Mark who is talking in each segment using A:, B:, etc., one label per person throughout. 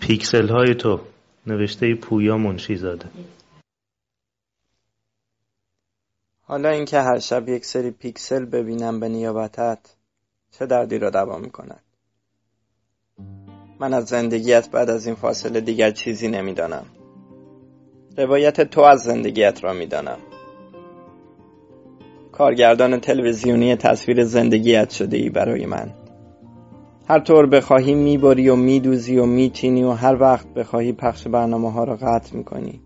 A: پیکسل های تو. نوشته پویا منشی زاده.
B: حالا اینکه هر شب یک سری پیکسل ببینم به نیابتت چه دردی را دوا می‌کند؟ من از زندگیت بعد از این فاصله دیگر چیزی نمی‌دانم. روایت تو از زندگیت را می‌دانم. کارگردان تلویزیونی تصویر زندگیت شده ای برای من. هر طور بخواهی می‌بری و میدوزی و میچینی و هر وقت بخواهی پخش برنامه ها را قطع می‌کنی.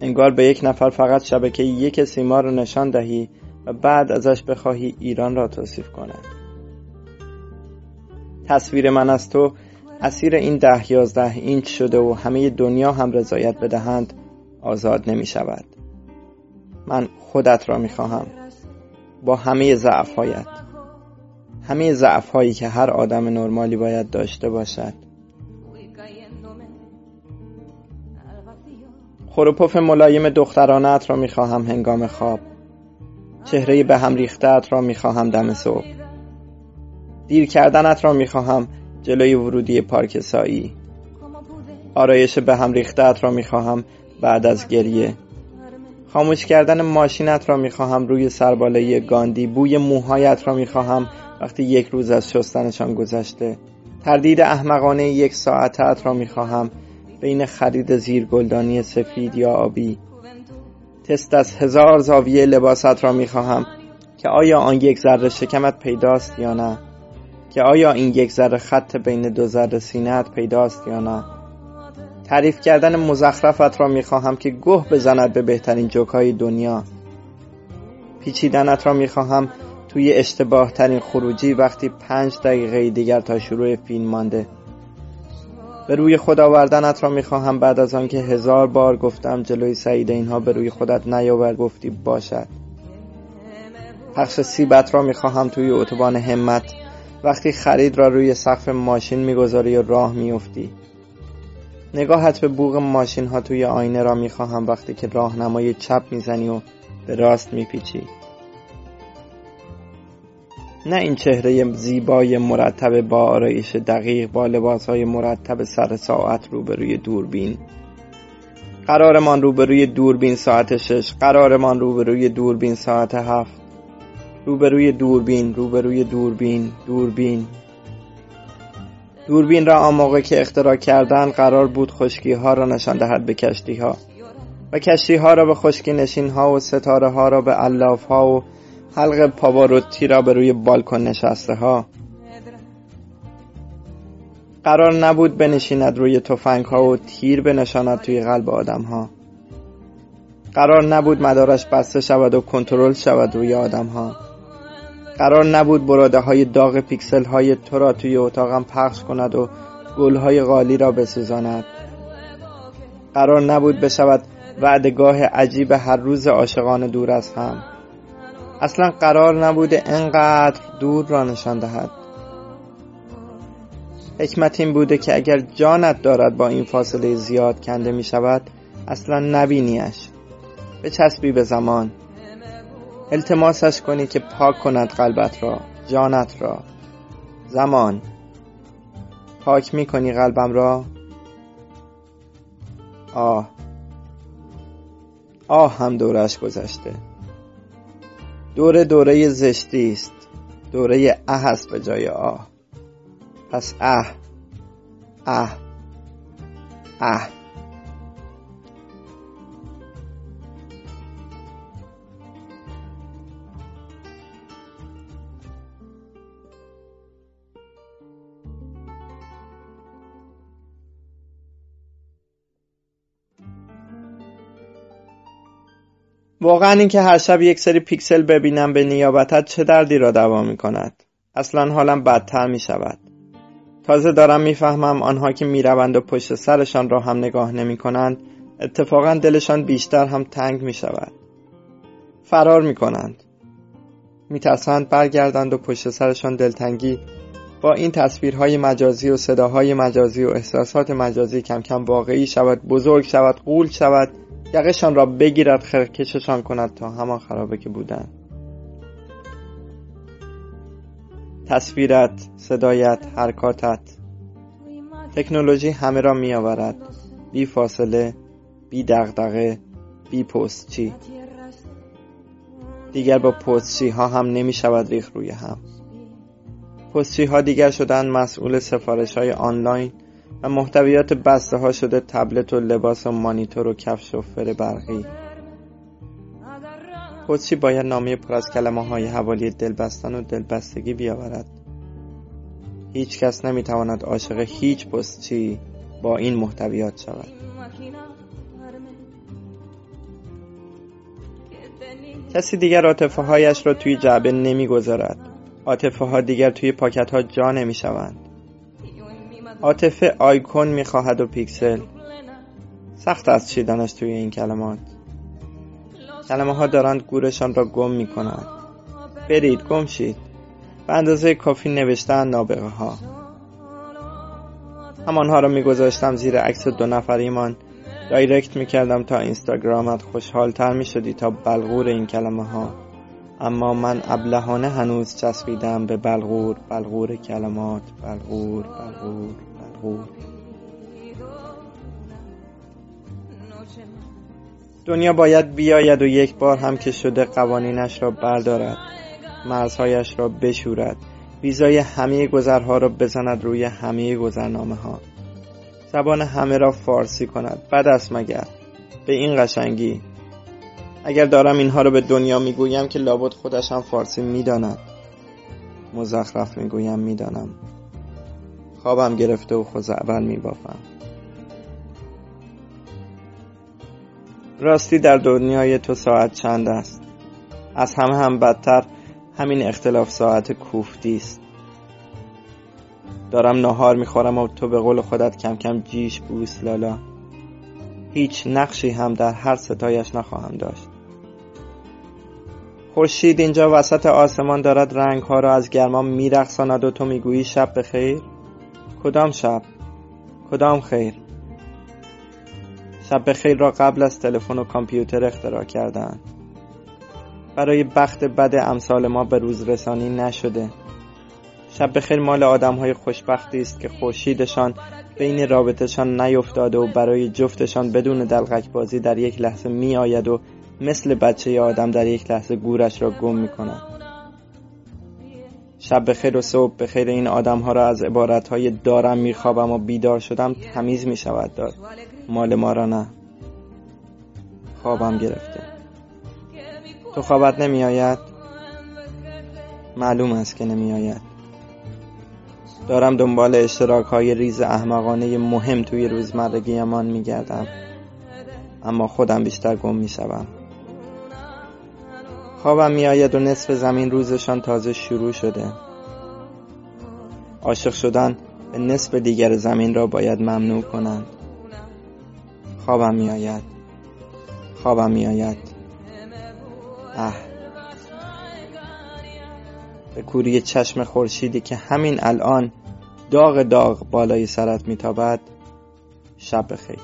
B: انگار به یک نفر فقط شبکه یک سیما رو نشان دهی و بعد ازش بخواهی ایران را توصیف کند تصویر من از تو اسیر این ده یازده اینچ شده و همه دنیا هم رضایت بدهند آزاد نمی شود من خودت را می خواهم با همه ضعفهایت. همه ضعف هایی که هر آدم نرمالی باید داشته باشد. خروپف ملایم دخترانت را می‌خواهم هنگام خواب. چهره به هم ریختت را می‌خواهم دم صبح. دیر کردنت را می‌خواهم جلوی ورودی پارک سایی. آرایش به هم ریختت را می‌خواهم بعد از گریه. خاموش کردن ماشینت را می‌خواهم روی سربالایی گاندی بوی موهایت را می‌خواهم وقتی یک روز از شستنشان گذشته تردید احمقانه یک ساعتت را می‌خواهم. بین خرید زیر گلدانی سفید یا آبی. تست از هزار زاویه لباست را می‌خواهم. که آیا آن یک ذره شکمت پیداست یا نه؟ که آیا این یک ذره خط بین دو ذره سینهت پیداست یا نه؟ تعریف کردن مزخرفت را می‌خواهم که گوه بزند به بهترین جوکای دنیا. پیچیدنت را می‌خواهم. توی اشتباه ترین خروجی وقتی پنج دقیقه دیگر تا شروع فیلم مانده. به روی خود آوردنت را می‌خواهم بعد از آنکه هزار بار گفتم جلوی سعید اینها به روی خودت نیاور گفتی باشد. پخش سیبت را می‌خواهم توی اتوبان همت. وقتی خرید را روی سقف ماشین می‌گذاری و راه میافتی. نگاهت به بوغ ماشین ها توی آینه را می‌خواهم وقتی که راهنمای چپ می‌زنی و به راست میپیچی. نه این چهره زیبای مرتب با آرایش دقیق با لباسهای مرتب سر ساعت روبروی دوربین. قرارمان روبروی دوربین ساعت شش قرارمان روبروی دوربین ساعت هفت. روبروی دوربین روبروی دوربین دوربین. دوربین را آن موقع که اختراع کردن قرار بود خشکی ها را نشان دهد به کشتی ها و کشتی ها را به خشکی نشین ها و ستاره ها را به علاف ها و حلق پاواروتی را به روی بالکن نشسته ها قرار نبود بنشیند روی تفنگ ها و تیر بنشاند توی قلب آدم ها قرار نبود مدارش بسته شود و کنترل شود روی آدم ها قرار نبود براده های داغ پیکسل های تو را توی اتاقم پخش کند و گل های غالی را بسوزاند. قرار نبود بشود وعدگاه عجیب هر روز عاشقان دور از هم. اصلا قرار نبوده انقدر دور را نشان دهد. حکمت این بوده که اگر جانت دارد با این فاصله زیاد کنده می شود اصلا نبینیش. به چسبی به زمان. التماسش کنی که پاک کند قلبت را جانت را. زمان. پاک می کنی قلبم را. آه. آه هم دورش گذشته. دوره دوره زشتی است. دوره اه است به جای آه. پس اه. اه. اه. واقعا اینکه هر شب یک سری پیکسل ببینم به نیابتت چه دردی را دوا می کند اصلا حالم بدتر می شود تازه دارم می‌فهمم آنها که می‌روند و پشت سرشان را هم نگاه نمی کنند اتفاقا دلشان بیشتر هم تنگ می شود فرار می کنند می ترسند برگردند و پشت سرشان دلتنگی با این تصویرهای مجازی و صداهای مجازی و احساسات مجازی کم کم واقعی شود بزرگ شود قول شود. یقشان را بگیرد خرکششان کند تا همان خرابه که بودند تصویرت صدایت حرکاتت تکنولوژی همه را می آورد بی فاصله بی دغدغه بی پستچی. دیگر با پستچی ها هم نمی شود ریخ روی هم. پستچی ها دیگر شدن مسئول سفارش های آنلاین و محتویات بسته ها شده تبلت و لباس و مانیتور و کفش و فر برقی. پستچی باید نامه پر از کلمه های حوالی دلبستن و دلبستگی بیاورد؟ هیچ کس نمی‌تواند عاشق هیچ پستچی با این محتویات شود. کسی دیگر عاطفه هایش را توی جعبه نمی‌گذارد. عاطفه ها دیگر توی پاکت ها جا نمی شوند عاطفه آیکون می خواهد و پیکسل. سخت است چیدنش توی این کلمات. کلمه ها دارند گورشان را گم می کنند برید گم شید. به اندازه کافی نوشتن نابغه ها همانها را میگذاشتم زیر عکس دو نفریمان. دایرکت می‌کردم تا اینستاگرامت خوشحالتر می‌شدی تا بلغور این کلمه ها اما من ابلهانه هنوز چسبیدم به بلغور بلغور کلمات بلغور بلغور. بلغور دنیا باید بیاید و یک بار هم که شده قوانینش را بردارد مرزهایش را بشورد. ویزای همه گذرها را بزند روی همه گذرنامه ها زبان همه را فارسی کند. بد است مگر؟ به این قشنگی. اگر دارم اینها را به دنیا می‌گویم که لابد خودش هم فارسی می‌داند. مزخرف می‌گویم می‌دانم. خوابم گرفته و خوزعبل میبافم راستی در دنیای تو ساعت چند است؟ از همه هم بدتر همین اختلاف ساعت کوفتی است. دارم نهار می‌خورم و تو به قول خودت کم کم جیش بوس لالا. هیچ نقشی هم در هر ستایش نخواهم داشت. خورشید اینجا وسط آسمان دارد رنگ ها را از گرما میرقصاند و تو می‌گویی شب بخیر؟ کدام شب؟ کدام خیر؟ شب بخیر را قبل از تلفن و کامپیوتر اختراع کردند برای بخت بد امثال ما به روز رسانی نشده. شب بخیر مال آدم های خوشبختی است که خورشیدشان بین رابطهشان نیفتاده و برای جفتشان بدون دلغک بازی در یک لحظه می آید و مثل بچه آدم در یک لحظه گورش را گم می کند شب بخیر و صبح بخیر. این آدم ها را از عبارت های دارم می خوابم و بیدار شدم تمیز می شود داد. مال ما را نه. خوابم گرفته. تو خوابت نمی آید معلوم است که نمی آید دارم دنبال اشتراک های ریز احمقانه مهم توی روزمرگیمان می گردم اما خودم بیشتر گم می شوم خوابم می آید و نصف زمین روزشان تازه شروع شده. عاشق شدن به نصف دیگر زمین را باید ممنوع کنند. خوابم می آید خوابم می آید اه. به کوری چشم خورشیدی که همین الان داغ داغ بالای سرت میتابد شب بخیر.